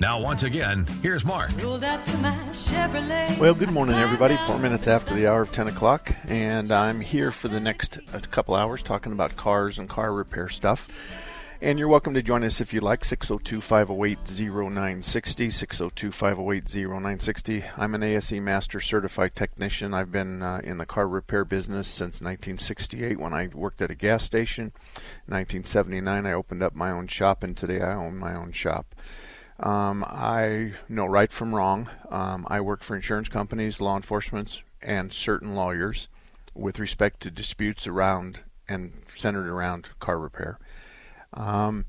Now, once again, here's Mark. Well, good morning, everybody. Four minutes after the hour of 10 o'clock, and I'm here for the next uh, couple hours talking about cars and car repair stuff. And you're welcome to join us if you like, 602 508 0960. 602 508 0960. I'm an ASE Master Certified Technician. I've been uh, in the car repair business since 1968 when I worked at a gas station. In 1979, I opened up my own shop, and today I own my own shop. Um, I know right from wrong. Um, I work for insurance companies, law enforcement, and certain lawyers with respect to disputes around and centered around car repair. Um,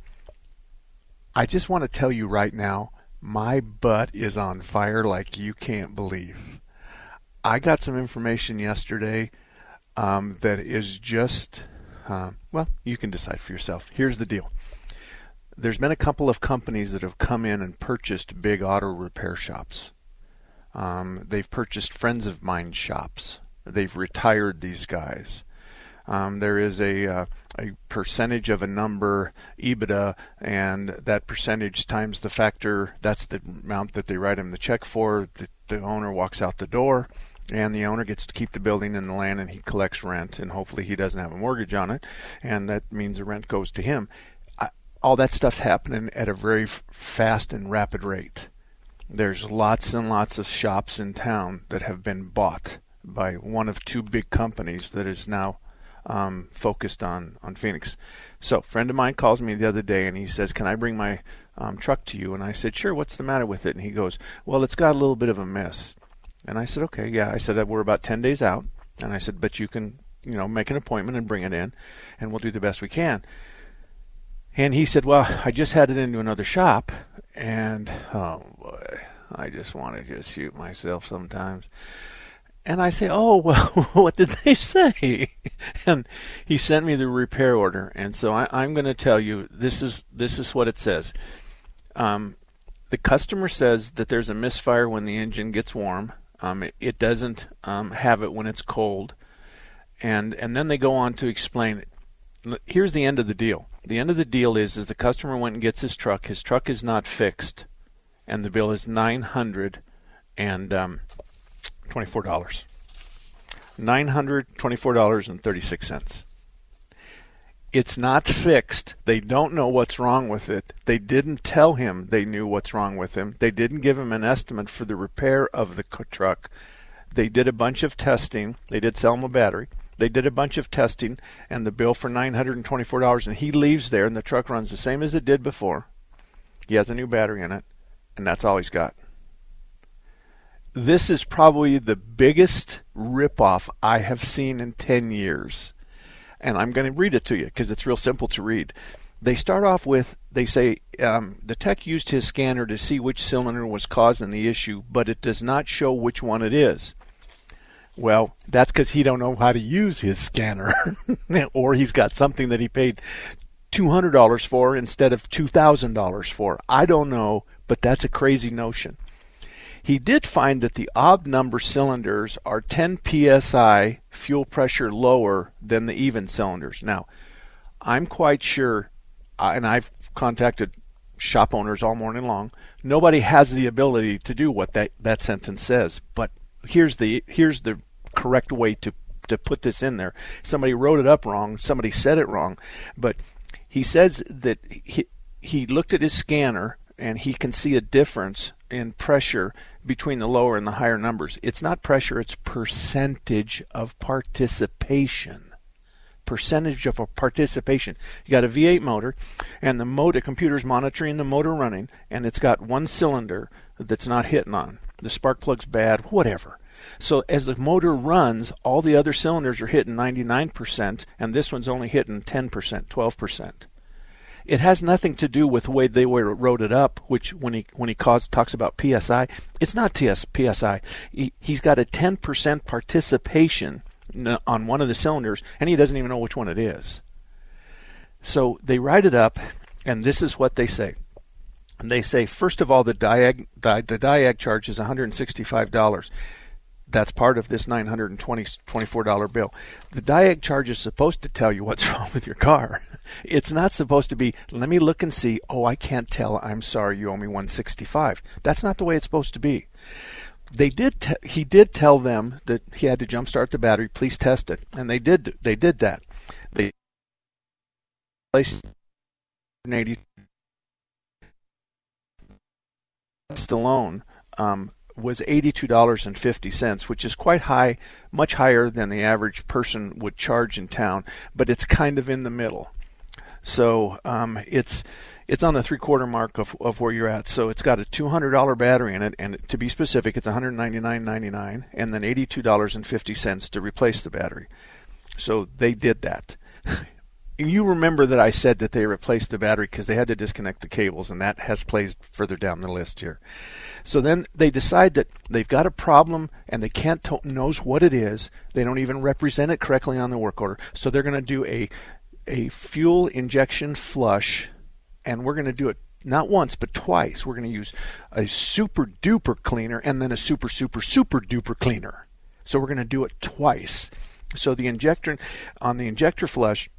I just want to tell you right now, my butt is on fire like you can't believe. I got some information yesterday um, that is just, uh, well, you can decide for yourself. Here's the deal there's been a couple of companies that have come in and purchased big auto repair shops. Um, they've purchased friends of mine shops. They've retired these guys. Um, there is a uh, a percentage of a number EBITDA, and that percentage times the factor. That's the amount that they write him the check for. The, the owner walks out the door, and the owner gets to keep the building and the land, and he collects rent, and hopefully he doesn't have a mortgage on it, and that means the rent goes to him all that stuff's happening at a very fast and rapid rate. There's lots and lots of shops in town that have been bought by one of two big companies that is now um, focused on, on Phoenix. So, a friend of mine calls me the other day and he says, Can I bring my um, truck to you? And I said, Sure, what's the matter with it? And he goes, Well, it's got a little bit of a mess. And I said, Okay, yeah. I said, We're about 10 days out. And I said, But you can, you know, make an appointment and bring it in, and we'll do the best we can. And he said, Well, I just had it into another shop, and oh boy, I just want to just shoot myself sometimes. And I say, Oh, well, what did they say? and he sent me the repair order. And so I, am going to tell you this is, this is what it says. Um, the customer says that there's a misfire when the engine gets warm. Um, it, it, doesn't um, have it when it's cold. And, and then they go on to explain here's the end of the deal the end of the deal is is the customer went and gets his truck. His truck is not fixed, and the bill is nine hundred and um, twenty-four dollars. Nine hundred twenty-four dollars and thirty-six cents. It's not fixed. They don't know what's wrong with it. They didn't tell him they knew what's wrong with him. They didn't give him an estimate for the repair of the truck. They did a bunch of testing. They did sell him a battery. They did a bunch of testing, and the bill for $924, and he leaves there, and the truck runs the same as it did before. He has a new battery in it, and that's all he's got. This is probably the biggest ripoff I have seen in 10 years. And I'm going to read it to you because it's real simple to read. They start off with they say um, the tech used his scanner to see which cylinder was causing the issue, but it does not show which one it is. Well, that's because he don't know how to use his scanner, or he's got something that he paid two hundred dollars for instead of two thousand dollars for. I don't know, but that's a crazy notion. He did find that the odd number cylinders are 10 psi fuel pressure lower than the even cylinders. Now, I'm quite sure, uh, and I've contacted shop owners all morning long. Nobody has the ability to do what that, that sentence says, but here's the here's the correct way to to put this in there. Somebody wrote it up wrong. Somebody said it wrong, but he says that he he looked at his scanner and he can see a difference in pressure between the lower and the higher numbers. It's not pressure, it's percentage of participation. Percentage of participation. You got a V8 motor, and the motor computer's monitoring the motor running, and it's got one cylinder that's not hitting on. The spark plug's bad, whatever. So as the motor runs, all the other cylinders are hitting 99%, and this one's only hitting 10%, 12%. It has nothing to do with the way they were wrote it up, which when he when he talks about PSI, it's not TS, PSI. He, he's got a 10% participation on one of the cylinders, and he doesn't even know which one it is. So they write it up, and this is what they say. And they say, first of all, the diag, the, the diag charge is $165 that's part of this $924 bill. The Diag charge is supposed to tell you what's wrong with your car. It's not supposed to be, let me look and see, oh, I can't tell, I'm sorry, you owe me 165. That's not the way it's supposed to be. They did he did tell them that he had to jumpstart the battery, please test it. And they did they did that. They placed 80 alone um, was $82.50, which is quite high, much higher than the average person would charge in town, but it's kind of in the middle. So um, it's it's on the three quarter mark of, of where you're at. So it's got a $200 battery in it, and to be specific, it's $199.99, and then $82.50 to replace the battery. So they did that. you remember that I said that they replaced the battery because they had to disconnect the cables, and that has placed further down the list here. So then they decide that they've got a problem and they can't t- knows what it is. They don't even represent it correctly on the work order. So they're going to do a a fuel injection flush, and we're going to do it not once but twice. We're going to use a super duper cleaner and then a super super super duper cleaner. So we're going to do it twice. So the injector on the injector flush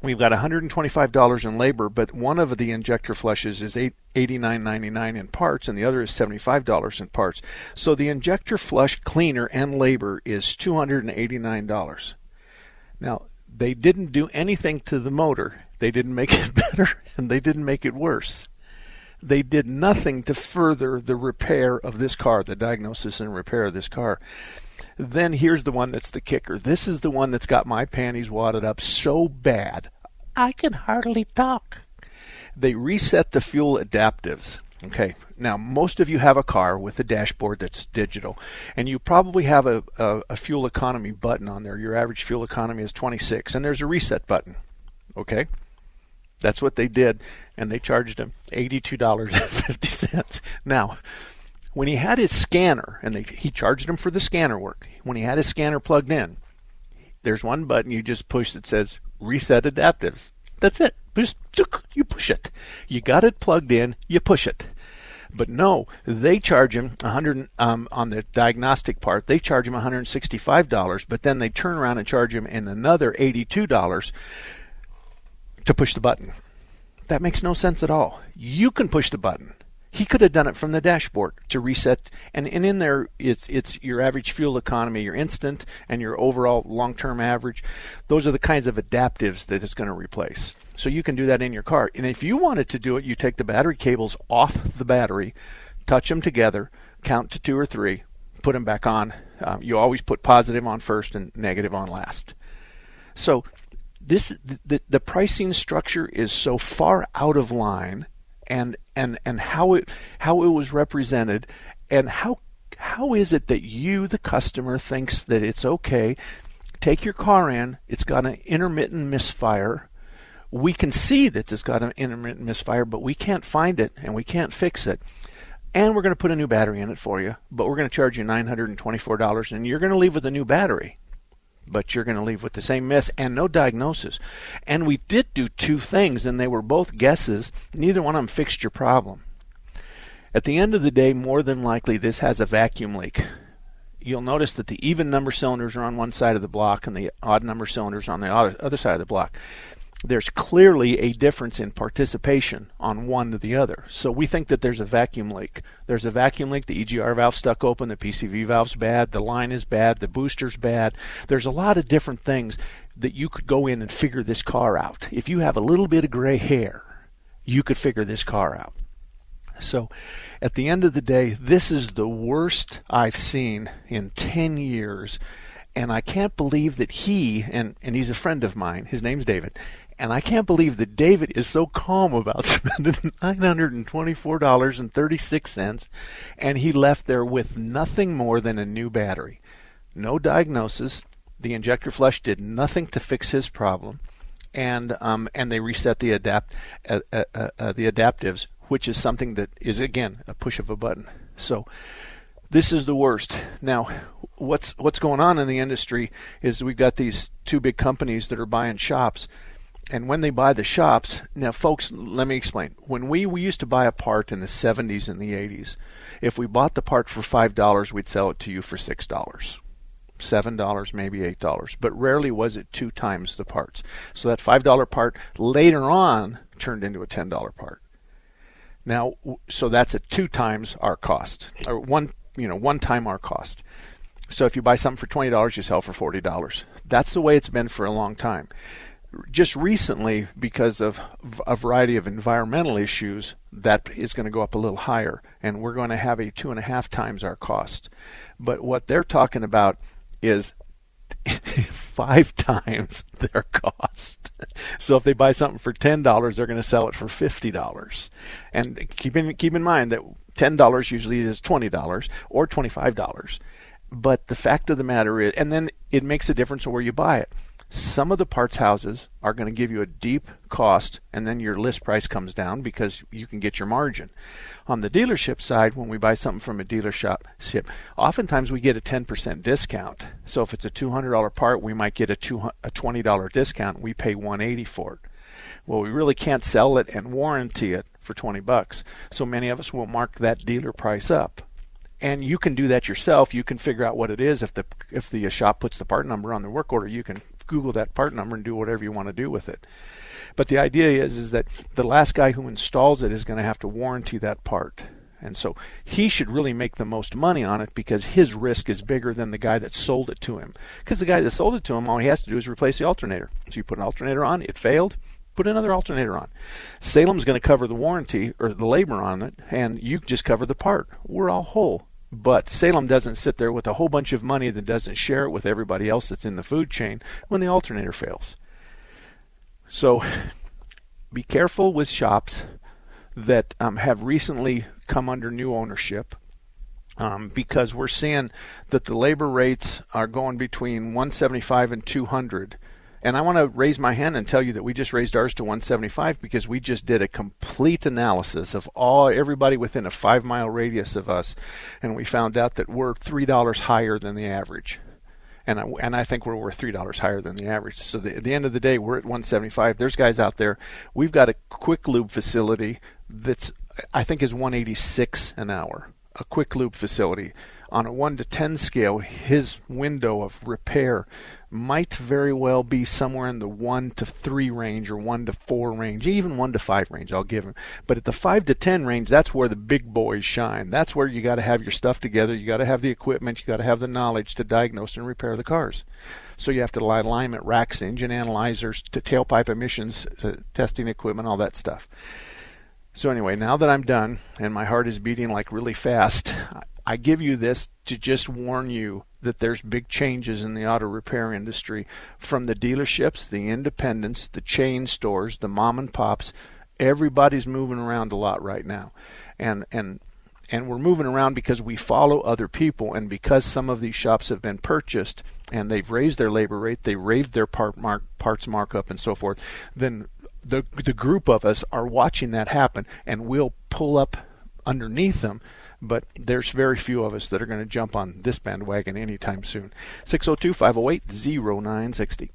We've got $125 in labor, but one of the injector flushes is $89.99 in parts, and the other is $75 in parts. So the injector flush cleaner and labor is $289. Now, they didn't do anything to the motor. They didn't make it better, and they didn't make it worse. They did nothing to further the repair of this car, the diagnosis and repair of this car. Then here's the one that's the kicker. This is the one that's got my panties wadded up so bad I can hardly talk. They reset the fuel adaptives. Okay, now most of you have a car with a dashboard that's digital, and you probably have a, a, a, fuel economy button on there. Your average fuel economy is 26, and there's a reset button. Okay, that's what they did, and they charged him $82.50. Now, when he had his scanner, and they, he charged him for the scanner work, when he had his scanner plugged in, there's one button you just push that says reset adaptives. That's it. Just you push it. You got it plugged in, you push it. But no, they charge him 100 um, on the diagnostic part. They charge him 165 dollars, but then they turn around and charge him in another 82 dollars to push the button. That makes no sense at all. You can push the button. He could have done it from the dashboard to reset, and, and in there it's it's your average fuel economy, your instant, and your overall long-term average. Those are the kinds of adaptives that it's going to replace. So you can do that in your car. And if you wanted to do it, you take the battery cables off the battery, touch them together, count to two or three, put them back on. Um, you always put positive on first and negative on last. So this the, the pricing structure is so far out of line and and and how it how it was represented and how how is it that you the customer thinks that it's okay? Take your car in. It's got an intermittent misfire. We can see that it's got an intermittent misfire but we can't find it and we can't fix it. And we're going to put a new battery in it for you but we're going to charge you $924 and you're going to leave with a new battery but you're going to leave with the same mess and no diagnosis. And we did do two things, and they were both guesses. Neither one of them fixed your problem. At the end of the day, more than likely, this has a vacuum leak. You'll notice that the even number cylinders are on one side of the block and the odd number cylinders on the other side of the block there's clearly a difference in participation on one to the other. So we think that there's a vacuum leak. There's a vacuum leak, the EGR valve stuck open, the PCV valve's bad, the line is bad, the booster's bad. There's a lot of different things that you could go in and figure this car out. If you have a little bit of gray hair, you could figure this car out. So, at the end of the day, this is the worst I've seen in 10 years. And I can't believe that he, and, and he's a friend of mine, his name's David, and I can't believe that David is so calm about spending $924.36 and he left there with nothing more than a new battery. No diagnosis. The injector flush did nothing to fix his problem. And um, and they reset the adapt uh, uh, uh, uh the adaptives, which is something that is again a push of a button. So this is the worst. Now, what's what's going on in the industry is we've got these two big companies that are buying shops and when they buy the shops, now folks, let me explain. When we, we used to buy a part in the 70s and the 80s, if we bought the part for $5, we'd sell it to you for $6. $7, maybe $8, but rarely was it two times the parts. So that $5 part later on turned into a $10 part. Now, so that's at two times our cost, or one, you know, one time our cost. So if you buy something for $20, you sell for $40. That's the way it's been for a long time just recently, because of a variety of environmental issues, that is going to go up a little higher, and we're going to have a two and a half times our cost. But what they're talking about is five times their cost. So if they buy something for ten dollars, they're going to sell it for fifty dollars. And keep in keep in mind that ten dollars usually is twenty dollars or twenty five dollars. But the fact of the matter is, and then it makes a difference where you buy it. Some of the parts houses are going to give you a deep cost, and then your list price comes down because you can get your margin. On the dealership side, when we buy something from a dealership, oftentimes we get a 10% discount. So if it's a $200 part, we might get a $20 discount. We pay 180 for it. Well, we really can't sell it and warranty it for 20 bucks. So many of us will mark that dealer price up and you can do that yourself. You can figure out what it is if the if the shop puts the part number on the work order. You can Google that part number and do whatever you want to do with it. But the idea is is that the last guy who installs it is going to have to warranty that part. And so he should really make the most money on it because his risk is bigger than the guy that sold it to him. Because the guy that sold it to him, all he has to do is replace the alternator. So you put an alternator on, it failed, put another alternator on. Salem's going to cover the warranty or the labor on it, and you just cover the part. We're all whole. But Salem doesn't sit there with a whole bunch of money that doesn't share it with everybody else that's in the food chain when the alternator fails. So be careful with shops that um, have recently come under new ownership um, because we're seeing that the labor rates are going between 175 and 200 and I want to raise my hand and tell you that we just raised ours to 175 because we just did a complete analysis of all everybody within a five mile radius of us, and we found out that we're three dollars higher than the average. And I, and I think we're worth three dollars higher than the average. So the, at the end of the day, we're at 175. There's guys out there. We've got a quick lube facility that's I think is 186 an hour. A quick lube facility on a 1 to 10 scale, his window of repair might very well be somewhere in the 1 to 3 range or 1 to 4 range, even 1 to 5 range, I'll give him. But at the 5 to 10 range, that's where the big boys shine. That's where you got to have your stuff together, you got to have the equipment, you got to have the knowledge to diagnose and repair the cars. So you have to lie alignment racks, engine analyzers, to tailpipe emissions, to testing equipment, all that stuff. So anyway, now that I'm done and my heart is beating like really fast, I give you this to just warn you that there's big changes in the auto repair industry from the dealerships, the independents, the chain stores, the mom and pops. Everybody's moving around a lot right now. And and and we're moving around because we follow other people and because some of these shops have been purchased and they've raised their labor rate, they raised their part mark, parts markup and so forth, then the the group of us are watching that happen and we'll pull up underneath them but there's very few of us that are going to jump on this bandwagon anytime soon. 602 508 0960.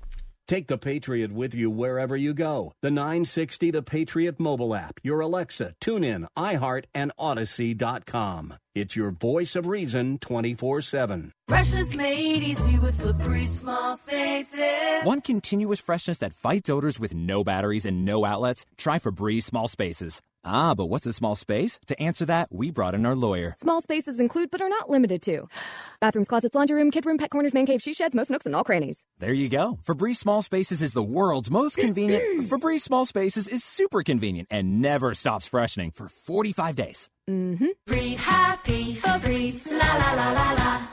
Take the Patriot with you wherever you go. The 960 The Patriot mobile app, your Alexa, TuneIn, iHeart, and Audacy.com. It's your voice of reason 24 7. Freshness made easy with Febreze small spaces. One continuous freshness that fights odors with no batteries and no outlets. Try Febreze small spaces. Ah, but what's a small space? To answer that, we brought in our lawyer. Small spaces include, but are not limited to bathrooms, closets, laundry room, kid room, pet corners, man cave, she sheds, most nooks, and all crannies. There you go. Febreze Small Spaces is the world's most convenient. Febreze Small Spaces is super convenient and never stops freshening for 45 days. Mm-hmm. Free happy Febreze, la la la la la.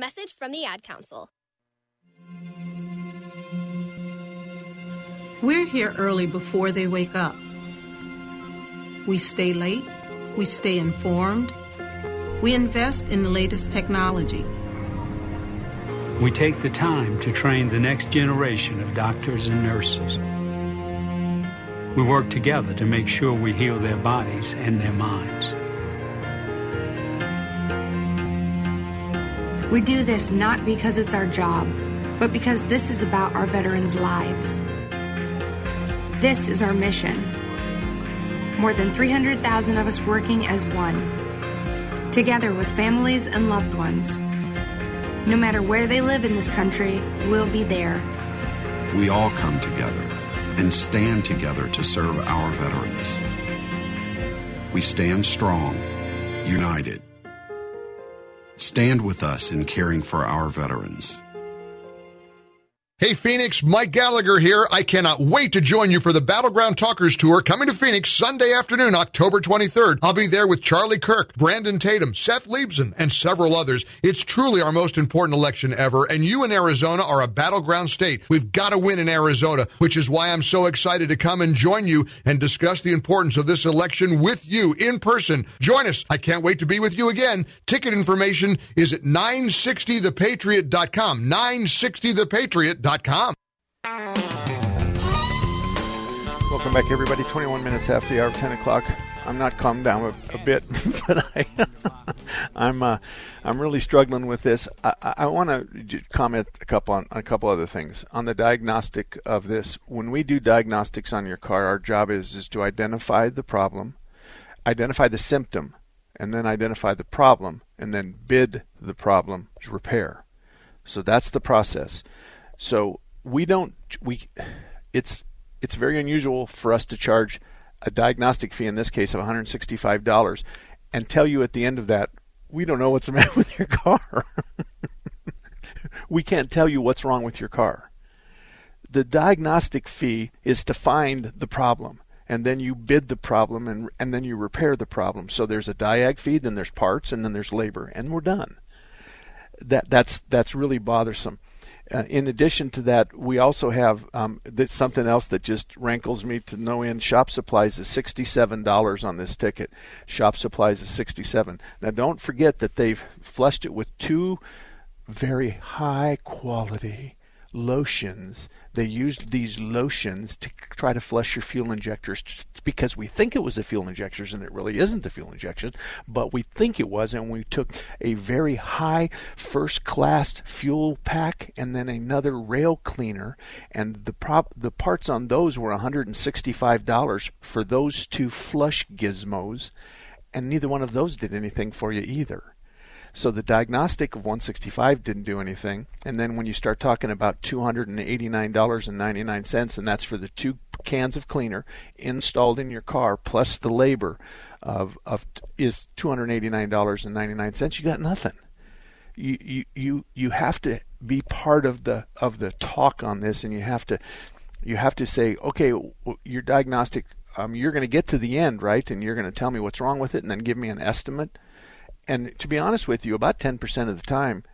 A message from the Ad Council. We're here early before they wake up. We stay late, we stay informed, we invest in the latest technology. We take the time to train the next generation of doctors and nurses. We work together to make sure we heal their bodies and their minds. We do this not because it's our job, but because this is about our veterans' lives. This is our mission. More than 300,000 of us working as one, together with families and loved ones. No matter where they live in this country, we'll be there. We all come together and stand together to serve our veterans. We stand strong, united. Stand with us in caring for our veterans. Hey Phoenix, Mike Gallagher here. I cannot wait to join you for the Battleground Talkers Tour coming to Phoenix Sunday afternoon, October 23rd. I'll be there with Charlie Kirk, Brandon Tatum, Seth Leibsohn, and several others. It's truly our most important election ever, and you in Arizona are a battleground state. We've got to win in Arizona, which is why I'm so excited to come and join you and discuss the importance of this election with you in person. Join us. I can't wait to be with you again. Ticket information is at 960thepatriot.com. 960thepatriot.com. Welcome back, everybody. 21 minutes after the hour of 10 o'clock. I'm not calmed down a, a bit, but I, I'm uh, I'm really struggling with this. I, I want to comment a couple on, on a couple other things on the diagnostic of this. When we do diagnostics on your car, our job is is to identify the problem, identify the symptom, and then identify the problem, and then bid the problem's repair. So that's the process. So we don't we it's it's very unusual for us to charge a diagnostic fee in this case of $165 and tell you at the end of that we don't know what's the matter with your car. we can't tell you what's wrong with your car. The diagnostic fee is to find the problem and then you bid the problem and and then you repair the problem. So there's a diag fee, then there's parts, and then there's labor, and we're done. That that's that's really bothersome. Uh, in addition to that, we also have um, something else that just rankles me to no end. Shop supplies is sixty-seven dollars on this ticket. Shop supplies is sixty-seven. Now, don't forget that they've flushed it with two very high quality lotions. They used these lotions to try to flush your fuel injectors because we think it was the fuel injectors and it really isn't the fuel injectors, but we think it was. And we took a very high first class fuel pack and then another rail cleaner, and the prop the parts on those were $165 for those two flush gizmos, and neither one of those did anything for you either. So the diagnostic of 165 didn't do anything. And then when you start talking about $289.99, and that's for the two cans of cleaner installed in your car plus the labor of, of is $289.99, you got nothing. You, you you you have to be part of the of the talk on this, and you have to you have to say, okay, your diagnostic, um, you're going to get to the end, right? And you're going to tell me what's wrong with it, and then give me an estimate and to be honest with you, about 10% of the time,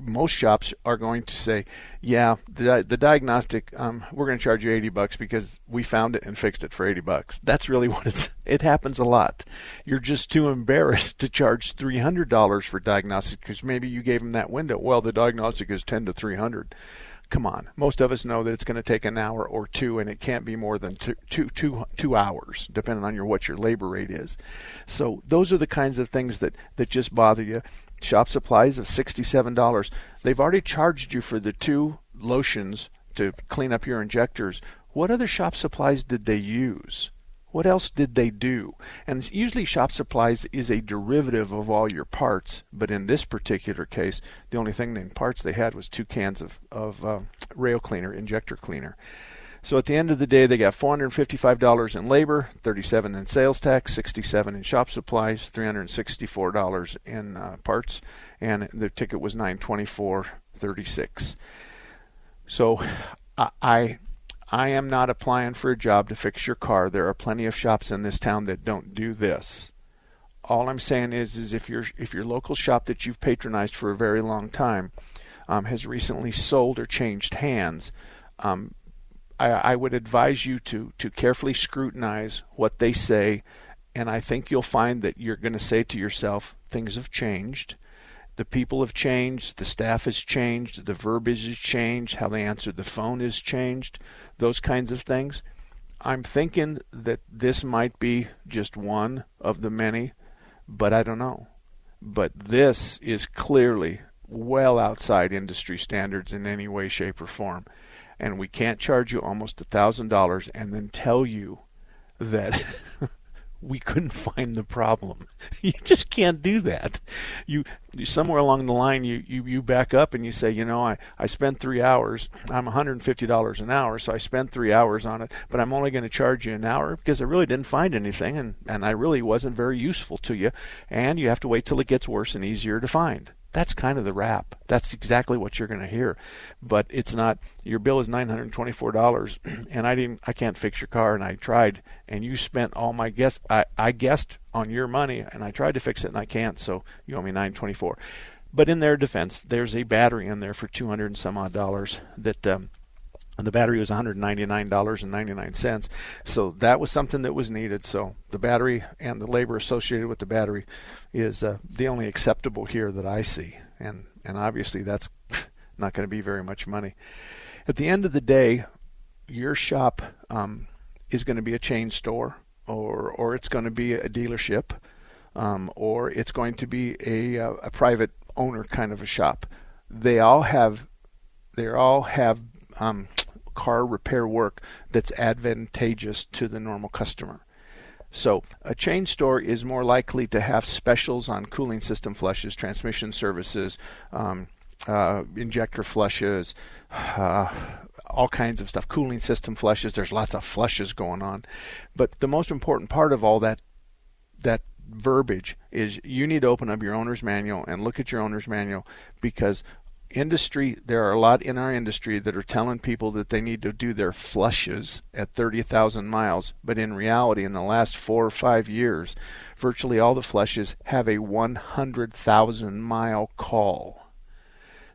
most shops are going to say, "Yeah, the the diagnostic, um, we're going to charge you eighty bucks because we found it and fixed it for eighty bucks." That's really what it's. It happens a lot. You're just too embarrassed to charge three hundred dollars for diagnostic because maybe you gave them that window. Well, the diagnostic is ten to three hundred. Come on, most of us know that it's going to take an hour or two, and it can't be more than two, two, two, two hours, depending on your what your labor rate is. So those are the kinds of things that that just bother you shop supplies of $67. They've already charged you for the two lotions to clean up your injectors. What other shop supplies did they use? What else did they do? And usually, shop supplies is a derivative of all your parts, but in this particular case, the only thing in parts they had was two cans of, of uh, rail cleaner, injector cleaner. So at the end of the day, they got $455 in labor, 37 in sales tax, 67 in shop supplies, $364 in uh, parts, and the ticket was 924.36. So I I am not applying for a job to fix your car. There are plenty of shops in this town that don't do this. All I'm saying is, is if your if your local shop that you've patronized for a very long time um, has recently sold or changed hands, um, I, I would advise you to to carefully scrutinize what they say, and I think you'll find that you're going to say to yourself, things have changed. The people have changed, the staff has changed, the verbiage has changed, how they answer the phone has changed, those kinds of things. I'm thinking that this might be just one of the many, but I don't know. But this is clearly well outside industry standards in any way, shape, or form and we can't charge you almost a thousand dollars and then tell you that we couldn't find the problem. You just can't do that. You somewhere along the line you, you, you back up and you say, you know, I, I spent three hours. I'm $150 an hour, so I spent three hours on it, but I'm only going to charge you an hour because I really didn't find anything and, and I really wasn't very useful to you. And you have to wait till it gets worse and easier to find. That's kind of the rap. That's exactly what you're going to hear. But it's not your bill is $924 and I didn't I can't fix your car and I tried and you spent all my guess I I guessed on your money and I tried to fix it and I can't so you owe me 924. But in their defense, there's a battery in there for 200 and some odd dollars that um, and the battery was $199.99. So that was something that was needed. So the battery and the labor associated with the battery is uh, the only acceptable here that I see. And and obviously that's not going to be very much money. At the end of the day, your shop um, is going to be a chain store, or or it's going to be a dealership, um, or it's going to be a, a, uh, private owner kind of a shop. They all have they all have um, car repair work that's advantageous to the normal customer. So, a chain store is more likely to have specials on cooling system flushes, transmission services, um, uh, injector flushes, uh, all kinds of stuff, cooling system flushes. There's lots of flushes going on. But the most important part of all that that verbiage is you need to open up your owner's manual and look at your owner's manual because industry there are a lot in our industry that are telling people that they need to do their flushes at 30,000 miles but in reality in the last 4 or 5 years virtually all the flushes have a 100,000 mile call.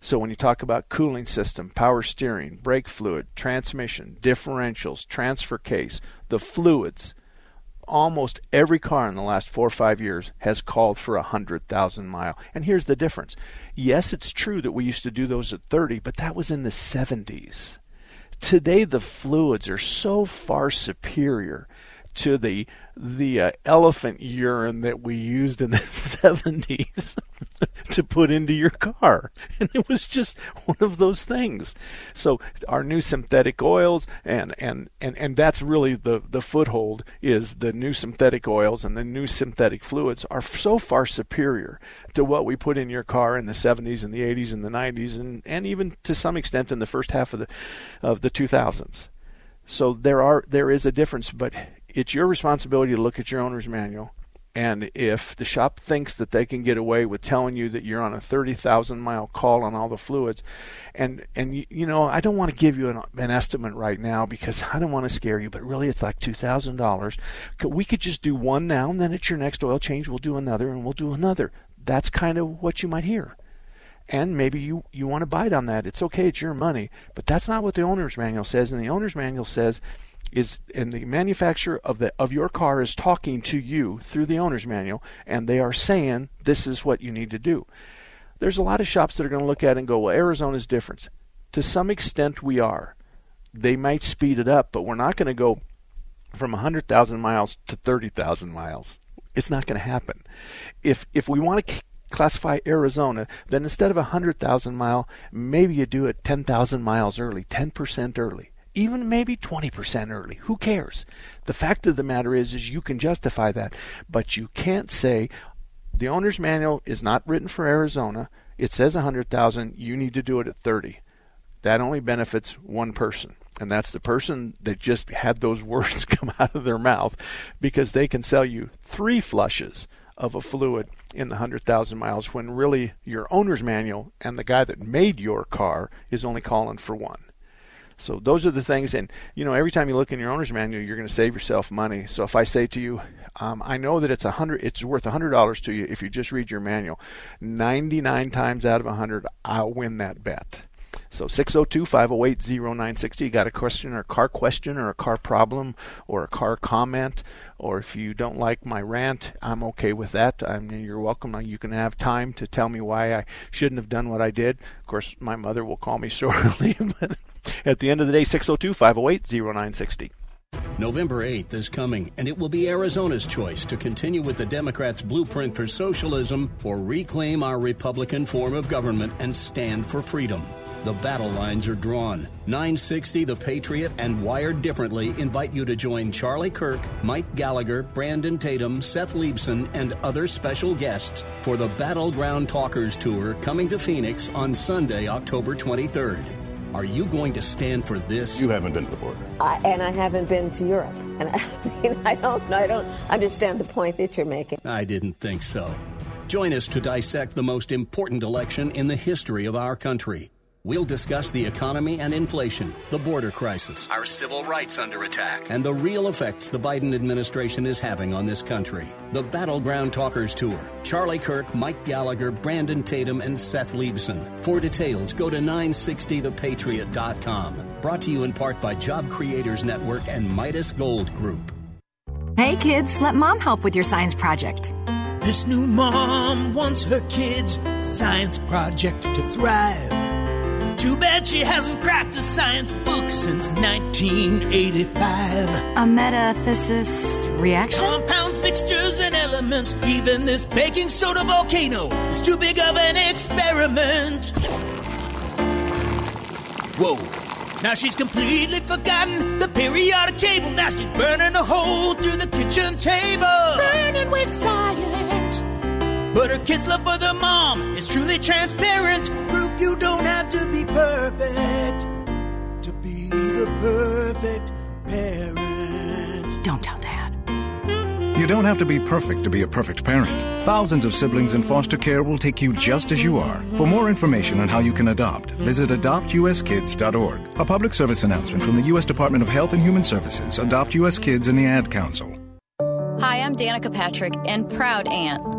So when you talk about cooling system, power steering, brake fluid, transmission, differentials, transfer case, the fluids, almost every car in the last four or five years has called for a hundred thousand mile. And here's the difference. Yes, it's true that we used to do those at 30, but that was in the 70s. Today, the fluids are so far superior to the the uh, elephant urine that we used in the 70s to put into your car. And it was just one of those things. So our new synthetic oils and and and, and that's really the the foothold is the new synthetic oils and the new synthetic fluids are so far superior to what we put in your car in the 70s and the 80s and the 90s and and even to some extent in the first half of the of the 2000s. So there are there is a difference, but it's your responsibility to look at your owner's manual. And if the shop thinks that they can get away with telling you that you're on a 30,000 mile call on all the fluids, and and you, you know I don't want to give you an, an estimate right now because I don't want to scare you, but really it's like two thousand dollars. We could just do one now, and then at your next oil change we'll do another, and we'll do another. That's kind of what you might hear. and maybe you, you want to bite on that. It's okay, it's your money. But that's not what the owner's manual says. And the owner's manual says is and the manufacturer of the of your car is talking to you through the owner's manual and they are saying this is what you need to do. There's a lot of shops that are going to look at it and go, well, Arizona's different. To some extent, we are. They might speed it up, but we're not going to go from 100,000 miles to 30,000 miles. It's not going to happen. If if we want to classify Arizona, then instead of a 100,000 mile, maybe you do it 10,000 miles early, 10% early, even maybe 20% early. Who cares? The fact of the matter is is you can justify that, but you can't say the owner's manual is not written for Arizona. It says 100,000, you need to do it at 30. That only benefits one person and that's the person that just had those words come out of their mouth because they can sell you three flushes of a fluid in the 100,000 miles when really your owner's manual and the guy that made your car is only calling for one. So those are the things, and you know, every time you look in your owner's manual, you're going to save yourself money. So if I say to you, um, I know that it's a hundred, it's worth a hundred dollars to you if you just read your manual. Ninety-nine times out of a hundred, I'll win that bet. So 602-508-0960. You got a question or a car question or a car problem or a car comment or if you don't like my rant, I'm okay with that. I mean, you're welcome. You can have time to tell me why I shouldn't have done what I did. Of course, my mother will call me shortly, but at the end of the day, 602-508-0960. November 8th is coming, and it will be Arizona's choice to continue with the Democrats' blueprint for socialism or reclaim our Republican form of government and stand for freedom. The battle lines are drawn. 960 The Patriot and Wired Differently invite you to join Charlie Kirk, Mike Gallagher, Brandon Tatum, Seth Leibsohn, and other special guests for the Battleground Talkers Tour coming to Phoenix on Sunday, October 23rd. Are you going to stand for this? You haven't been to the border. I, and I haven't been to Europe. And I mean, I don't, I don't understand the point that you're making. I didn't think so. Join us to dissect the most important election in the history of our country. We'll discuss the economy and inflation, the border crisis, our civil rights under attack, and the real effects the Biden administration is having on this country. The Battleground Talkers Tour. Charlie Kirk, Mike Gallagher, Brandon Tatum, and Seth Leibsohn. For details, go to 960thepatriot.com. Brought to you in part by Job Creators Network and Midas Gold Group. Hey kids, let mom help with your science project. This new mom wants her kids' science project to thrive. Too bad she hasn't cracked a science book since 1985. A metathesis reaction? Compounds, mixtures, and elements. Even this baking soda volcano is too big of an experiment. Whoa. Now she's completely forgotten the periodic table. Now she's burning a hole through the kitchen table. Burning with science. But her kids' love for their mom is truly transparent. Proof you don't have to be perfect to be the perfect parent. Don't tell dad. You don't have to be perfect to be a perfect parent. Thousands of siblings in foster care will take you just as you are. For more information on how you can adopt, visit adoptuskids.org. A public service announcement from the U.S. Department of Health and Human Services, Adopt U.S. Kids, and the Ad Council. Hi, I'm Danica Patrick and proud aunt.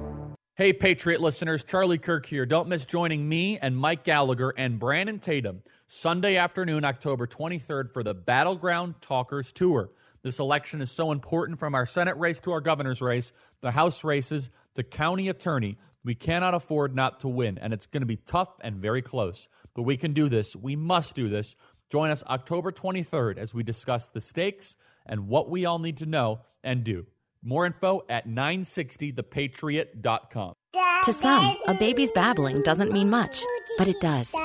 Hey, Patriot listeners, Charlie Kirk here. Don't miss joining me and Mike Gallagher and Brandon Tatum Sunday afternoon, October 23rd, for the Battleground Talkers Tour. This election is so important from our Senate race to our governor's race, the House races, to county attorney. We cannot afford not to win, and it's going to be tough and very close. But we can do this. We must do this. Join us October 23rd as we discuss the stakes and what we all need to know and do. More info at 960thepatriot.com. To some, a baby's babbling doesn't mean much, but it does.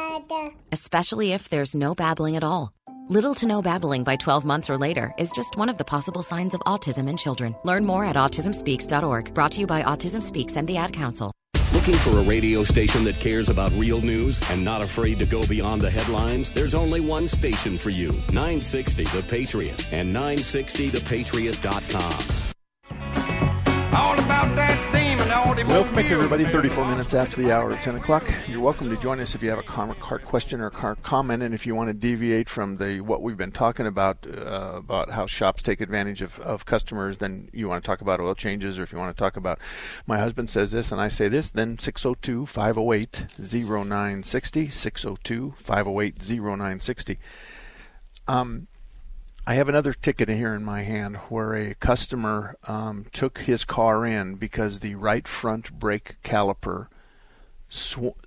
Especially if there's no babbling at all. Little to no babbling by 12 months or later is just one of the possible signs of autism in children. Learn more at autismspeaks.org. Brought to you by Autism Speaks and the Ad Council. Looking for a radio station that cares about real news and not afraid to go beyond the headlines? There's only one station for you 960 The Patriot and 960thepatriot.com. Welcome back, everybody. 34 minutes after the hour of 10 o'clock. You're welcome to join us if you have a car, car question or car comment, and if you want to deviate from the what we've been talking about uh, about how shops take advantage of, of customers. Then you want to talk about oil changes, or if you want to talk about my husband says this and I say this, then 602 508 0960. 602 508 0960. Um, I have another ticket here in my hand where a customer um, took his car in because the right front brake caliper sw-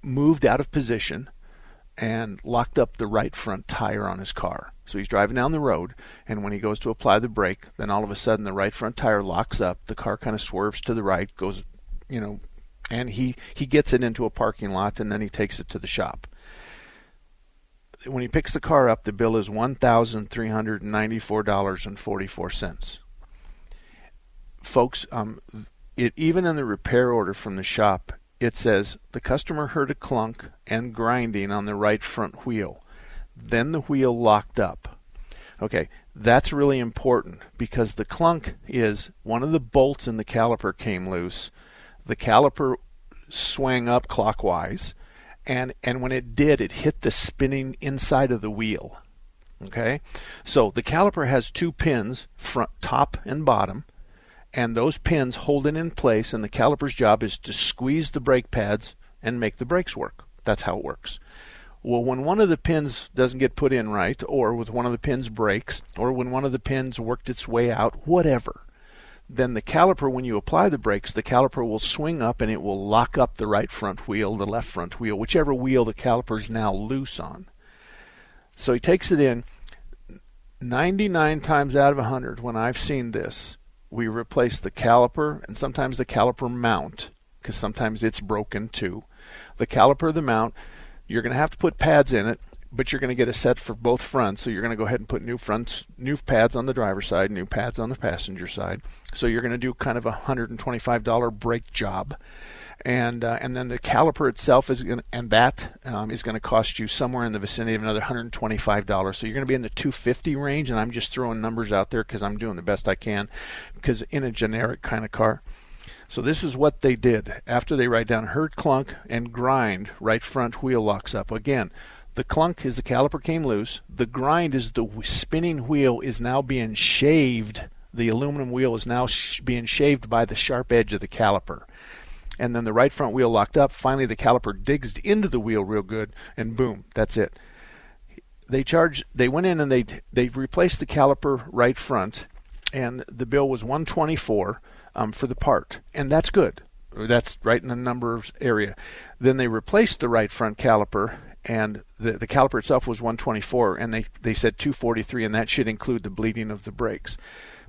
moved out of position and locked up the right front tire on his car. So he's driving down the road, and when he goes to apply the brake, then all of a sudden the right front tire locks up. The car kind of swerves to the right, goes, you know, and he he gets it into a parking lot, and then he takes it to the shop when he picks the car up, the bill is one thousand three hundred ninety four dollars and forty four cents. Folks, um, it even in the repair order from the shop, it says the customer heard a clunk and grinding on the right front wheel. Then the wheel locked up. Okay, that's really important because the clunk is one of the bolts in the caliper came loose. The caliper swung up clockwise and and when it did, it hit the spinning inside of the wheel. Okay, so the caliper has two pins, front, top, and bottom, and those pins hold it in place. And the caliper's job is to squeeze the brake pads and make the brakes work. That's how it works. Well, when one of the pins doesn't get put in right, or with one of the pins breaks, or when one of the pins worked its way out, whatever, then the caliper, when you apply the brakes, the caliper will swing up and it will lock up the right front wheel, the left front wheel, whichever wheel the caliper is now loose on. So he takes it in. 99 times out of 100, when I've seen this, we replace the caliper and sometimes the caliper mount, because sometimes it's broken too. The caliper, the mount, you're going to have to put pads in it but you're going to get a set for both fronts. So you're going to go ahead and put new fronts, new pads on the driver's side, new pads on the passenger side. So you're going to do kind of a $125 brake job. And uh, and then the caliper itself is going and that um, is going to cost you somewhere in the vicinity of another $125. So you're going to be in the 250 range. And I'm just throwing numbers out there because I'm doing the best I can. Because in a generic kind of car, so this is what they did after they write down hurt clunk and grind right front wheel locks up again the clunk is the caliper came loose. The grind is the spinning wheel is now being shaved. The aluminum wheel is now sh- being shaved by the sharp edge of the caliper. And then the right front wheel locked up. Finally, the caliper digs into the wheel real good, and boom, that's it. They charged. They went in and they they replaced the caliper right front, and the bill was 124 um, for the part, and that's good. That's right in the numbers area. Then they replaced the right front caliper and the, the caliper itself was 124, and they, they said 243, and that should include the bleeding of the brakes.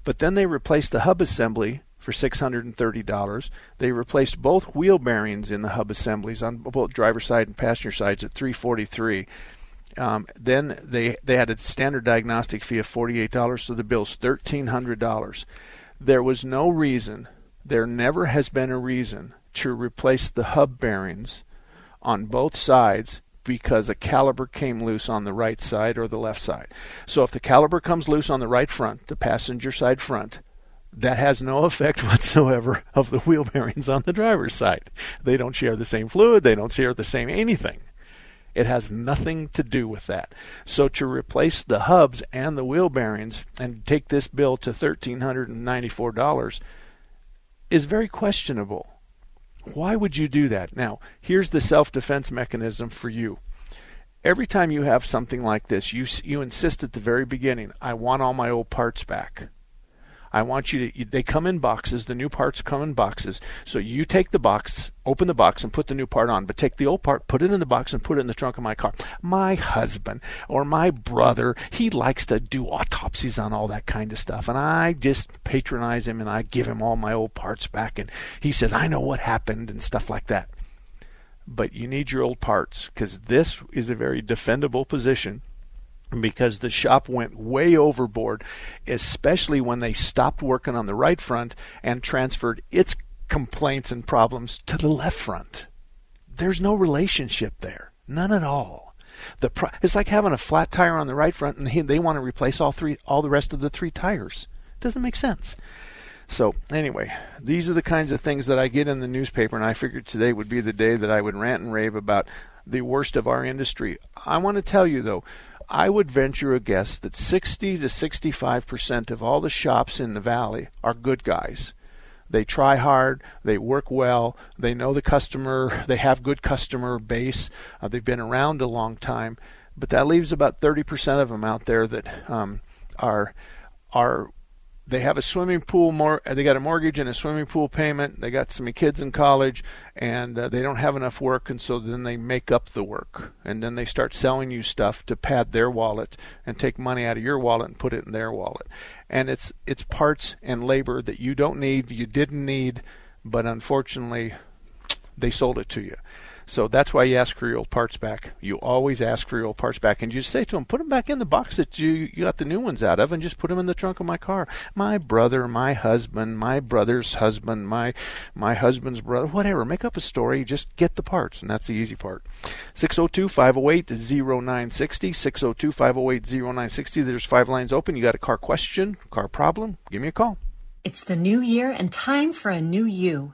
But then they replaced the hub assembly for $630. They replaced both wheel bearings in the hub assemblies on both driver side and passenger sides at 343. Um, then they they had a standard diagnostic fee of $48, so the bill's $1,300. There was no reason, there never has been a reason to replace the hub bearings on both sides because a caliper came loose on the right side or the left side. So if the caliper comes loose on the right front, the passenger side front, that has no effect whatsoever of the wheel bearings on the driver's side. They don't share the same fluid, they don't share the same anything. It has nothing to do with that. So to replace the hubs and the wheel bearings and take this bill to $1,394 is very questionable. Why would you do that? Now, here's the self defense mechanism for you. Every time you have something like this, you, you insist at the very beginning, I want all my old parts back. I want you to. They come in boxes. The new parts come in boxes. So you take the box, open the box, and put the new part on. But take the old part, put it in the box, and put it in the trunk of my car. My husband or my brother, he likes to do autopsies on all that kind of stuff, and I just patronize him and I give him all my old parts back, and he says I know what happened and stuff like that. But you need your old parts because this is a very defendable position because the shop went way overboard, especially when they stopped working on the right front and transferred its complaints and problems to the left front. There's no relationship there, none at all. The pro- it's like having a flat tire on the right front and he, they want to replace all three, all the rest of the three tires. It Doesn't make sense. So anyway, these are the kinds of things that I get in the newspaper, and I figured today would be the day that I would rant and rave about the worst of our industry. I want to tell you though, I would venture a guess that 60 to 65 percent of all the shops in the valley are good guys. They try hard, they work well, they know the customer, they have good customer base, uh, they've been around a long time. But that leaves about 30 percent of them out there that um, are are they have a swimming pool more they got a mortgage and a swimming pool payment. They got some kids in college and uh, they don't have enough work and so then they make up the work. And then they start selling you stuff to pad their wallet and take money out of your wallet and put it in their wallet. And it's it's parts and labor that you don't need you didn't need but unfortunately they sold it to you so that's why you ask for your old parts back. You always ask for your old parts back, and you just say to them, "Put them back in the box that you you got the new ones out of, and just put them in the trunk of my car." My brother, my husband, my brother's husband, my my husband's brother, whatever. Make up a story. Just get the parts, and that's the easy part. 602-508-0960, 602-508-0960. There's five lines open. You got a car question, car problem? Give me a call. It's the new year and time for a new you.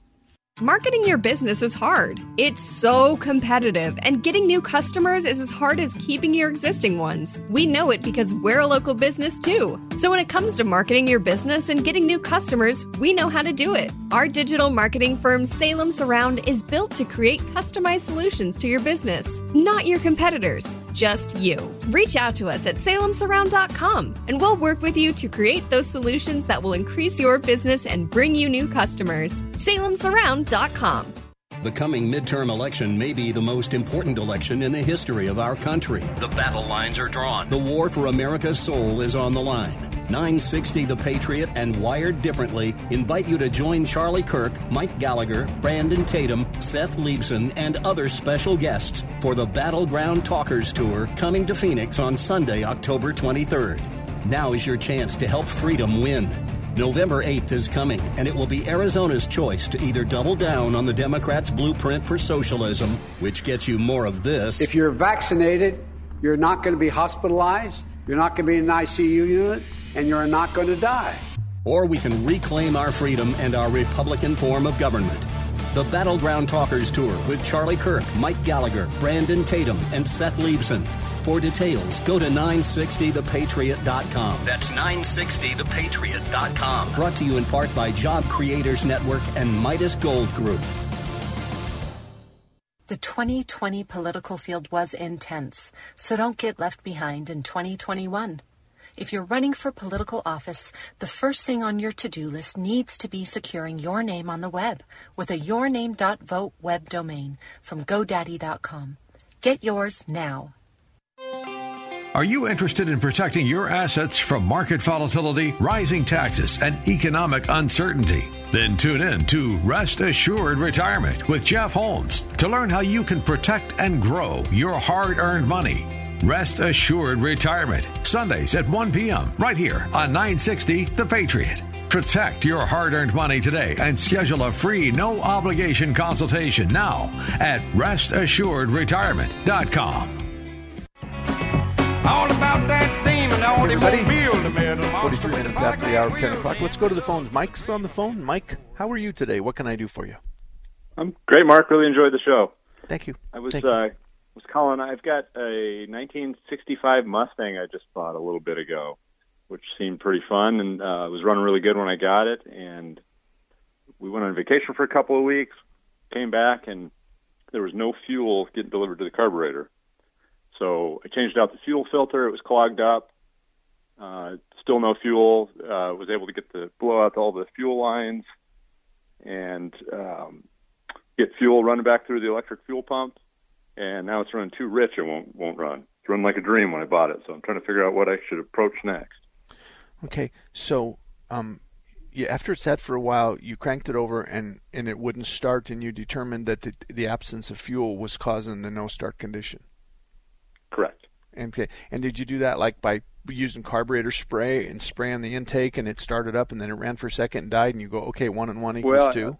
Marketing your business is hard. It's so competitive, and getting new customers is as hard as keeping your existing ones. We know it because we're a local business too. So when it comes to marketing your business and getting new customers, we know how to do it. Our digital marketing firm Salem Surround is built to create customized solutions to your business, not your competitors just you. Reach out to us at salemsurround.com and we'll work with you to create those solutions that will increase your business and bring you new customers. salemsurround.com. The coming midterm election may be the most important election in the history of our country. The battle lines are drawn. The war for America's soul is on the line. 960 The Patriot and Wired Differently invite you to join Charlie Kirk, Mike Gallagher, Brandon Tatum, Seth Leibsohn, and other special guests for the Battleground Talkers Tour coming to Phoenix on Sunday, October 23rd. Now is your chance to help freedom win. November 8th is coming, and it will be Arizona's choice to either double down on the Democrats' blueprint for socialism, which gets you more of this. If you're vaccinated, you're not going to be hospitalized, you're not going to be in an ICU unit, and you're not going to die. Or we can reclaim our freedom and our Republican form of government. The Battleground Talkers Tour with Charlie Kirk, Mike Gallagher, Brandon Tatum, and Seth Leibsohn. For details, go to 960thepatriot.com. That's 960thepatriot.com. Brought to you in part by Job Creators Network and Midas Gold Group. The 2020 political field was intense, so don't get left behind in 2021. If you're running for political office, the first thing on your to do list needs to be securing your name on the web with a yourname.vote web domain from GoDaddy.com. Get yours now. Are you interested in protecting your assets from market volatility, rising taxes, and economic uncertainty? Then tune in to Rest Assured Retirement with Jeff Holmes to learn how you can protect and grow your hard earned money. Rest Assured Retirement, Sundays at 1 p.m., right here on 960 The Patriot. Protect your hard earned money today and schedule a free, no obligation consultation now at restassuredretirement.com. All about that demon, all hey everybody. 43 minutes after the hour of 10 o'clock. Let's go to the phones. Mike's on the phone. Mike, how are you today? What can I do for you? I'm great, Mark. Really enjoyed the show. Thank you. I was Thank uh, was calling. I've got a 1965 Mustang I just bought a little bit ago, which seemed pretty fun and uh, was running really good when I got it. And we went on vacation for a couple of weeks, came back, and there was no fuel getting delivered to the carburetor. So I changed out the fuel filter. It was clogged up. Uh, still no fuel. Uh, was able to get the blow out all the fuel lines and um, get fuel running back through the electric fuel pump. And now it's running too rich. It won't won't run. It's running like a dream when I bought it. So I'm trying to figure out what I should approach next. Okay, so um, you, after it sat for a while, you cranked it over and, and it wouldn't start, and you determined that the, the absence of fuel was causing the no start condition. Okay, and did you do that like by using carburetor spray and spraying the intake, and it started up, and then it ran for a second and died, and you go, okay, one and one equals well, two.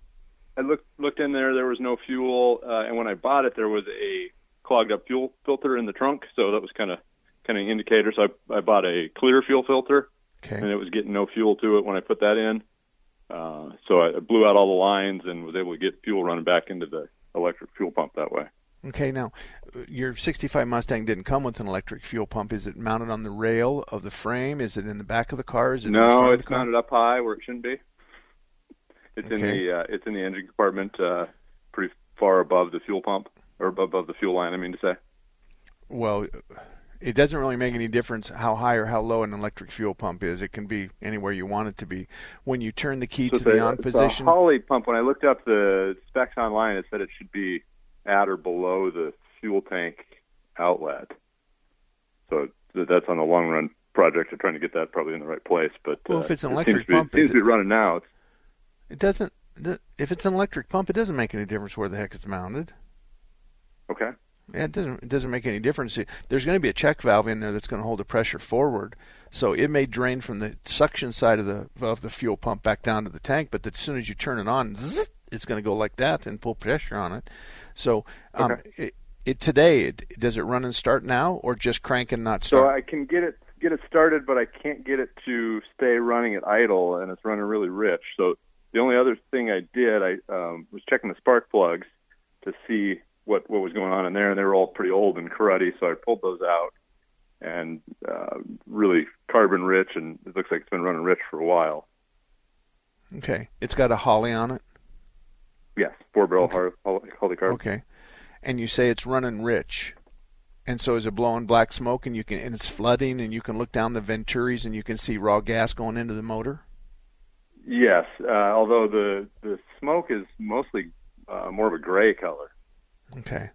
I looked looked in there. There was no fuel, uh, and when I bought it, there was a clogged up fuel filter in the trunk, so that was kind of kind of indicator. So I, I bought a clear fuel filter, okay. and it was getting no fuel to it when I put that in. Uh, so I blew out all the lines and was able to get fuel running back into the electric fuel pump that way. Okay, now your 65 Mustang didn't come with an electric fuel pump. Is it mounted on the rail of the frame? Is it in the back of the car? Is it no, it's mounted up high where it shouldn't be. It's okay. in the uh, it's in the engine compartment, uh, pretty far above the fuel pump or above the fuel line. I mean to say. Well, it doesn't really make any difference how high or how low an electric fuel pump is. It can be anywhere you want it to be. When you turn the key so to the, the on position, the Holley pump. When I looked up the specs online, it said it should be at or below the fuel tank outlet. So that's on the long run project. They're trying to get that probably in the right place. But well, uh, if it's an it electric to pump, be, seems it, to be running now. It's, it doesn't. If it's an electric pump, it doesn't make any difference where the heck it's mounted. Okay. Yeah, it doesn't. It doesn't make any difference. There's going to be a check valve in there that's going to hold the pressure forward, so it may drain from the suction side of the of the fuel pump back down to the tank. But as soon as you turn it on, zzz, it's going to go like that and pull pressure on it. So, um, okay. it, it today it, does it run and start now, or just crank and not start? so? I can get it get it started, but I can't get it to stay running at idle, and it's running really rich. So the only other thing I did, I um, was checking the spark plugs to see what what was going on in there, and they were all pretty old and cruddy. So I pulled those out, and uh, really carbon rich, and it looks like it's been running rich for a while. Okay, it's got a Holley on it. Yes, four barrel okay. Holley carb. Okay, and you say it's running rich, and so is it blowing black smoke, and you can and it's flooding, and you can look down the venturis, and you can see raw gas going into the motor. Yes, uh, although the the smoke is mostly uh, more of a gray color. Okay.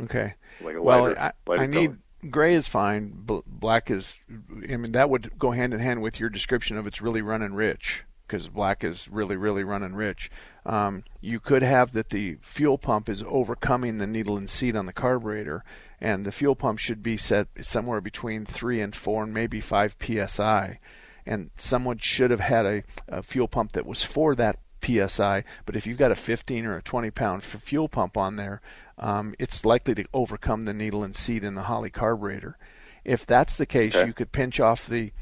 Okay. Like well, lighter, I, lighter I need color. gray is fine. Black is. I mean, that would go hand in hand with your description of it's really running rich because black is really, really running rich. Um, you could have that the fuel pump is overcoming the needle and seat on the carburetor, and the fuel pump should be set somewhere between three and four, and maybe five psi. And someone should have had a, a fuel pump that was for that psi. But if you've got a 15 or a 20 pound fuel pump on there, um, it's likely to overcome the needle and seat in the Holley carburetor. If that's the case, Okay. you could pinch off the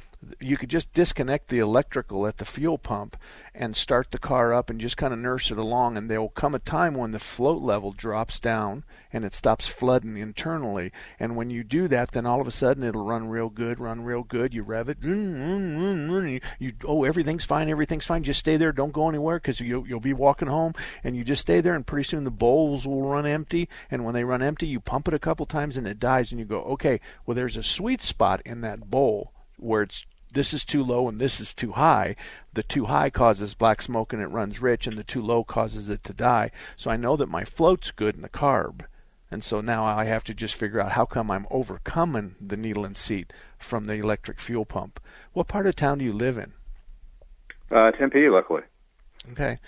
you could just disconnect the electrical at the fuel pump and start the car up and just kind of nurse it along and there will come a time when the float level drops down and it stops flooding internally. And when you do that then all of a sudden it'll run real good run real good. You rev it you, you oh everything's fine everything's fine. Just stay there. Don't go anywhere because you, you'll be walking home and you just stay there and pretty soon the bowls will run empty. And when they run empty you pump it a couple times and it dies and you go okay well there's a sweet spot in that bowl where it's this is too low and this is too high. The too high causes black smoke and it runs rich, and the too low causes it to die. So I know that my float's good in the carb. And so now I have to just figure out how come I'm overcoming the needle and seat from the electric fuel pump. What part of town do you live in? Uh, Tempe, luckily. Okay.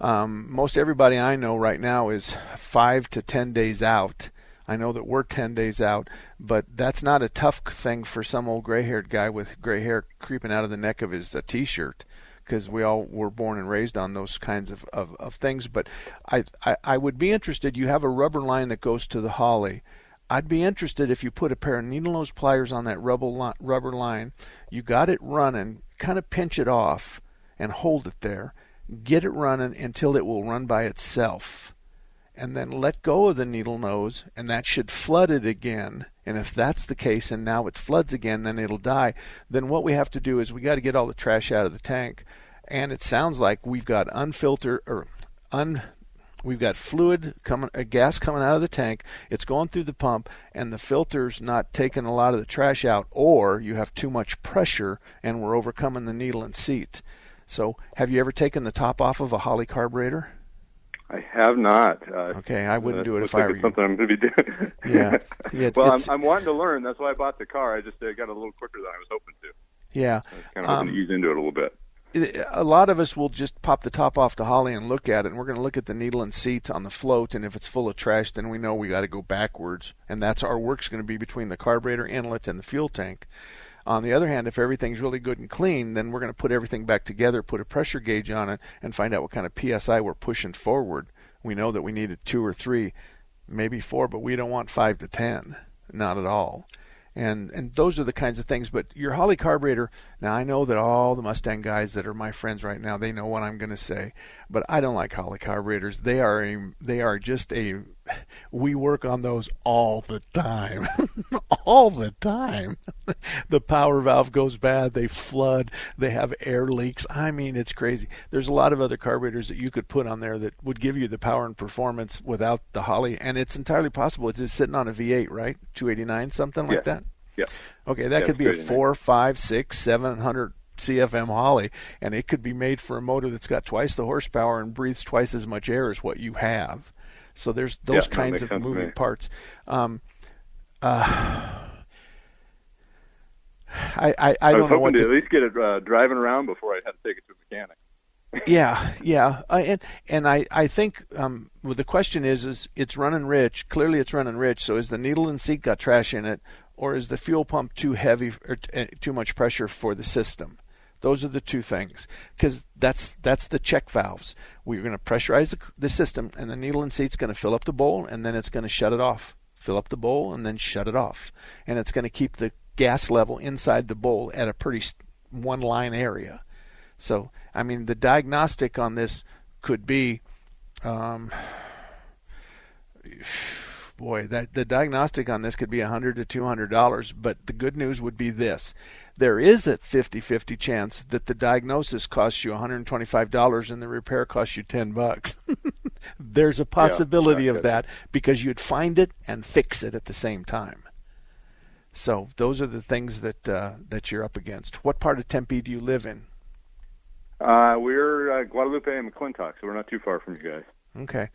Um, most everybody I know right now is five to ten days out. I know that we're 10 days out, but that's not a tough thing for some old gray haired guy with gray hair creeping out of the neck of his uh, t shirt because we all were born and raised on those kinds of, of, of things. But I, I, I would be interested. You have a rubber line that goes to the Holley. I'd be interested if you put a pair of needle nose pliers on that rubber, rubber line. You got it running, kind of pinch it off and hold it there. Get it running until it will run by itself and then let go of the needle nose, and that should flood it again. And if that's the case, and now it floods again, then it'll die. Then what we have to do is we got to get all the trash out of the tank. And it sounds like we've got unfiltered or un we've got fluid coming, a gas coming out of the tank. It's going through the pump, and the filter's not taking a lot of the trash out, or you have too much pressure, and we're overcoming the needle and seat. So, have you ever taken the top off of a Holley carburetor? I have not. Uh, okay, I wouldn't do it if I were it's something I'm going to be doing. Yeah. yeah well, I'm, I'm wanting to learn. That's why I bought the car. I just uh, got a little quicker than I was hoping to. Yeah. Kind of hoping Um, to ease into it a little bit. it- a lot of us will just pop the top off the Holley and look at it, and we're going to look at the needle and seat on the float, and if it's full of trash, then we know we got to go backwards, and that's our work's going to be between the carburetor inlet and the fuel tank. On the other hand, if everything's really good and clean, then we're going to put everything back together, put a pressure gauge on it, and find out what kind of psi we're pushing forward. We know that we needed two or three, maybe four, but we don't want five to ten, not at all and and those are the kinds of things. But your Holley carburetor. Now I know that all the Mustang guys that are my friends right now, they know what I'm going to say. But I don't like Holley carburetors. They are a, they are just a. We work on those all the time, all the time. the power valve goes bad. They flood. They have air leaks. I mean, it's crazy. There's a lot of other carburetors that you could put on there that would give you the power and performance without the Holley, and it's entirely possible. It's just sitting on a V8, right? 289, something like Yeah. that. Yeah. Okay, that Yeah, could be a it's 289. four, five, six, seven hundred CFM Holley, and it could be made for a motor that's got twice the horsepower and breathes twice as much air as what you have. So there's those that kinds of moving parts. Um, uh, I I, I I don't was know hoping what to to at least get it uh, driving around before I had to take it to a mechanic. yeah, yeah, uh, and and I I think um, well, the question is is it's running rich. Clearly, it's running rich. So is the needle and seat got trash in it, or is the fuel pump too heavy or t- uh, too much pressure for the system? Those are the two things because that's that's the check valves. We're going to pressurize the, the system, and the needle and seat's going to fill up the bowl, and then it's going to shut it off. Fill up the bowl, and then shut it off, and it's going to keep the gas level inside the bowl at a pretty one line area. So, I mean, the diagnostic on this could be, um, boy, that the diagnostic on this could be a hundred to two hundred dollars. But the good news would be this: there is a 50-50 chance that the diagnosis costs you one hundred and twenty-five dollars and the repair costs you ten bucks. There's a possibility yeah, of good. that because you'd find it and fix it at the same time. So those are the things that uh, that you're up against. What part of Tempe do you live in? Uh, we're uh, Guadalupe and McClintock, so we're not too far from you guys. Okay.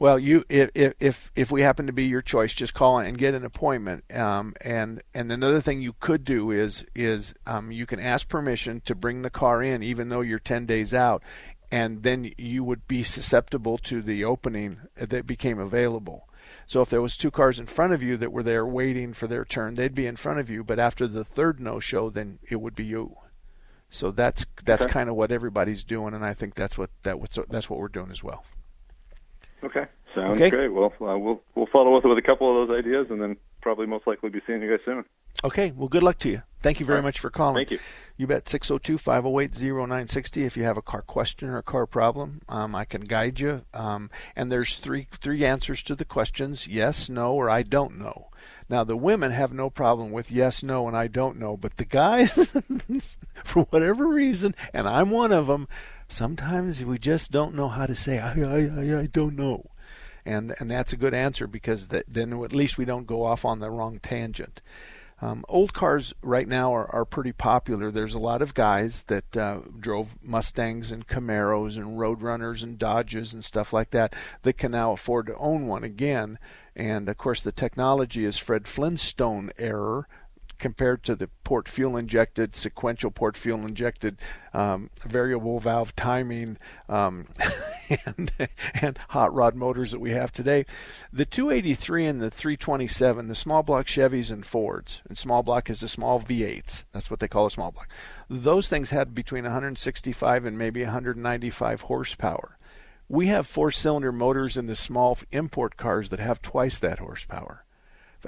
Well, you if if if, we happen to be your choice, just call and get an appointment. Um, and and another thing you could do is is um, you can ask permission to bring the car in, even though you're ten days out, and then you would be susceptible to the opening that became available. So if there was two cars in front of you that were there waiting for their turn, they'd be in front of you. But after the third no show, then it would be you. So that's that's Okay. kind of what everybody's doing, and I think that's what that what's that's what we're doing as well. Okay, sounds Okay. great. Well, uh, we'll we'll follow up with a couple of those ideas, and then probably most likely be seeing you guys soon. Okay, well, good luck to you. Thank you very All right. much for calling. Thank you. You bet 602 508 0960 if you have a car question or a car problem. Um, I can guide you. Um, and there's three three answers to the questions yes, no, or I don't know. Now, the women have no problem with yes, no, and I don't know, but the guys, for whatever reason, and I'm one of them, sometimes we just don't know how to say, I, I, I, I don't know and and that's a good answer because that, then at least we don't go off on the wrong tangent. Um, old cars right now are, are pretty popular. There's a lot of guys that uh, drove Mustangs and Camaros and Roadrunners and Dodges and stuff like that that can now afford to own one again. And of course, the technology is Fred Flintstone error compared to the port fuel injected, sequential port fuel injected, um, variable valve timing, um, and, and hot rod motors that we have today. The 283 and the 327, the small block Chevys and Fords, and small block is the small V8s. That's what they call a small block. Those things had between 165 and maybe 195 horsepower. We have four cylinder motors in the small import cars that have twice that horsepower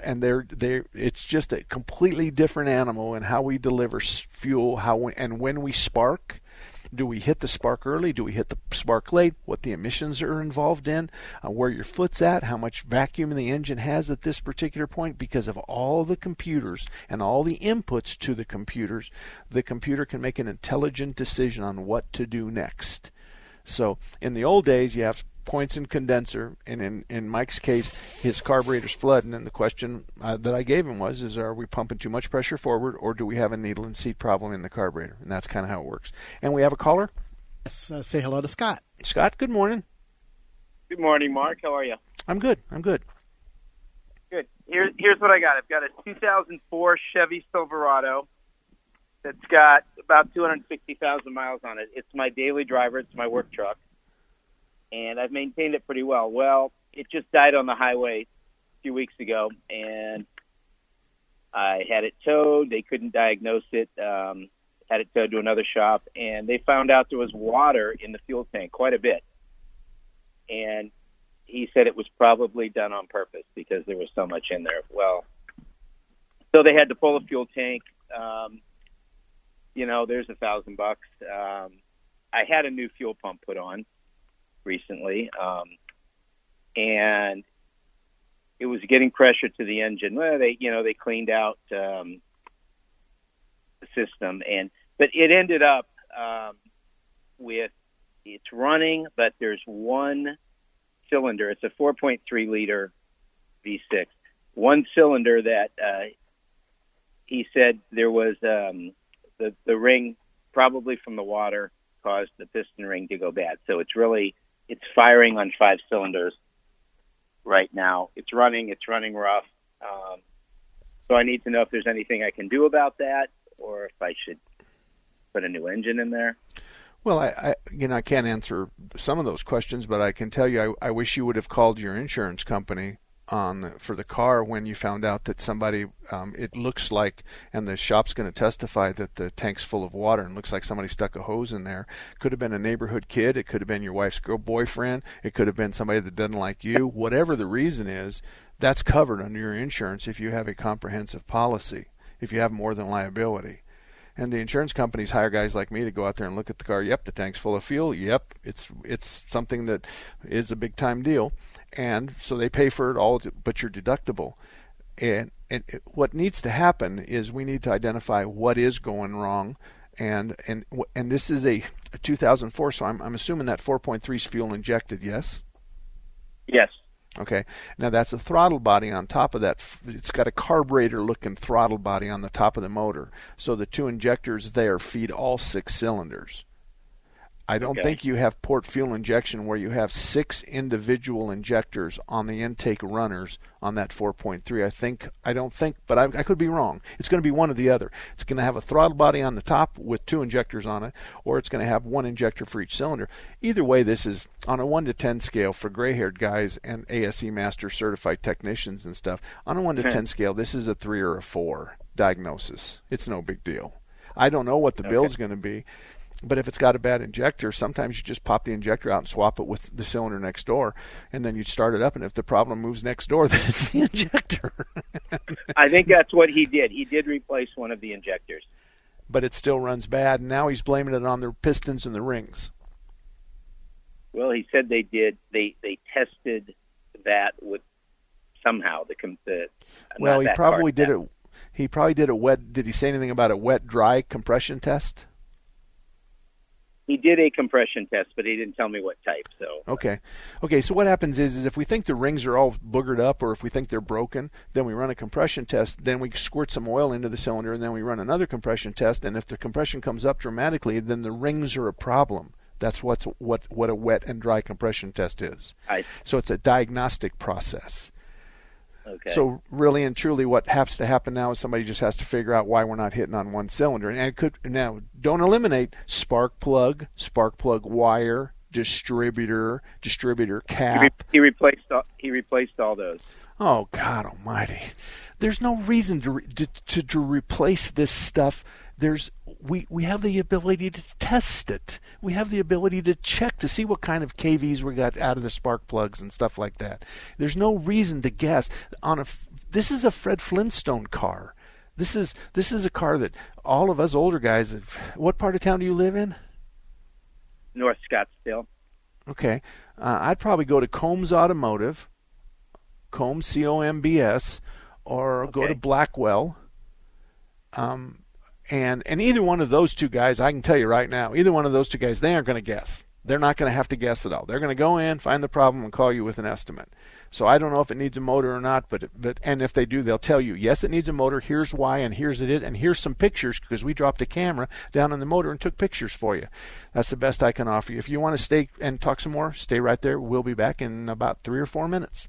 and they're they it's just a completely different animal in how we deliver fuel how we, and when we spark Do we hit the spark early? Do we hit the spark late? What the emissions are involved in? Uh, where your foot's at? How much vacuum the engine has at this particular point? Because of all the computers and all the inputs to the computers, the computer can make an intelligent decision on what to do next. So in the old days, you have points in condenser, and in, in Mike's case, his carburetor's flooding. And the question uh, that I gave him was, is are we pumping too much pressure forward, or do we have a needle and seat problem in the carburetor? And that's kind of how it works. And we have a caller. Yes, uh, say hello to Scott. Scott, good morning. Good morning, Mark. How are you? I'm good. I'm good. Good. Here, here's what I got. I've got a 2004 Chevy Silverado that's got about 260,000 miles on it. It's my daily driver. It's my work truck and I've maintained it pretty well. Well, it just died on the highway a few weeks ago, and I had it towed. They couldn't diagnose it. Um, had it towed to another shop, and they found out there was water in the fuel tank, quite a bit. And he said it was probably done on purpose because there was so much in there. Well, so they had to pull the fuel tank. Um, you know, there's a thousand bucks. Um, I had a new fuel pump put on recently, um, and it was getting pressure to the engine. Well, they you know they cleaned out um, the system, and but it ended up um, with it's running, but there's one cylinder. It's a 4.3 liter V6, one cylinder that uh, he said there was um, the the ring probably from the water caused the piston ring to go bad. So it's really it's firing on five cylinders right now. It's running. It's running rough. Um, so I need to know if there's anything I can do about that, or if I should put a new engine in there. Well, I, I you know I can't answer some of those questions, but I can tell you I, I wish you would have called your insurance company on for the car when you found out that somebody um, it looks like and the shop's going to testify that the tank's full of water and looks like somebody stuck a hose in there. Could have been a neighborhood kid it could have been your wife's girl boyfriend it could have been somebody that doesn't like you. Whatever the reason is that's covered under your insurance if you have a comprehensive policy if you have more than liability and the insurance companies hire guys like me to go out there and look at the car. Yep, the tank's full of fuel. Yep, it's it's something that is a big time deal, and so they pay for it all, but your deductible. And, and what needs to happen is we need to identify what is going wrong, and and and this is a, a 2004, so I'm I'm assuming that 4.3 is fuel injected. Yes. Yes. Okay. Now that's a throttle body on top of that. It's got a carburetor looking throttle body on the top of the motor. So the two injectors there feed all six cylinders. I don't okay. think you have port fuel injection where you have six individual injectors on the intake runners on that 4.3. I think I don't think, but I, I could be wrong. It's going to be one or the other. It's going to have a throttle body on the top with two injectors on it, or it's going to have one injector for each cylinder. Either way, this is on a one to ten scale for gray-haired guys and ASE master certified technicians and stuff. On a one to hmm. ten scale, this is a three or a four diagnosis. It's no big deal. I don't know what the okay. bill's going to be. But if it's got a bad injector, sometimes you just pop the injector out and swap it with the cylinder next door, and then you start it up. And if the problem moves next door, then it's the injector. I think that's what he did. He did replace one of the injectors, but it still runs bad. And now he's blaming it on the pistons and the rings. Well, he said they did. They they tested that with somehow the the. Well, he probably did it. He probably did a wet. Did he say anything about a wet dry compression test? He did a compression test, but he didn't tell me what type. So okay, okay. So what happens is, is if we think the rings are all boogered up, or if we think they're broken, then we run a compression test. Then we squirt some oil into the cylinder, and then we run another compression test. And if the compression comes up dramatically, then the rings are a problem. That's what's what what a wet and dry compression test is. I, so it's a diagnostic process. Okay. So really and truly, what has to happen now is somebody just has to figure out why we're not hitting on one cylinder, and it could now don't eliminate spark plug, spark plug wire, distributor, distributor cap. He, re- he replaced all, he replaced all those. Oh God Almighty! There's no reason to, re- to, to to replace this stuff there's we we have the ability to test it. We have the ability to check to see what kind of KVs we got out of the spark plugs and stuff like that. There's no reason to guess on a this is a Fred Flintstone car. This is this is a car that all of us older guys. What part of town do you live in? North Scottsdale. Okay. Uh, I'd probably go to Combs Automotive, Combs C O M B S, or okay. go to Blackwell. Um, and and either one of those two guys, I can tell you right now, either one of those two guys, they aren't going to guess. They're not going to have to guess at all. They're going to go in, find the problem, and call you with an estimate. So I don't know if it needs a motor or not, but but and if they do, they'll tell you yes, it needs a motor. Here's why, and here's it is, and here's some pictures because we dropped a camera down on the motor and took pictures for you. That's the best I can offer you. If you want to stay and talk some more, stay right there. We'll be back in about three or four minutes.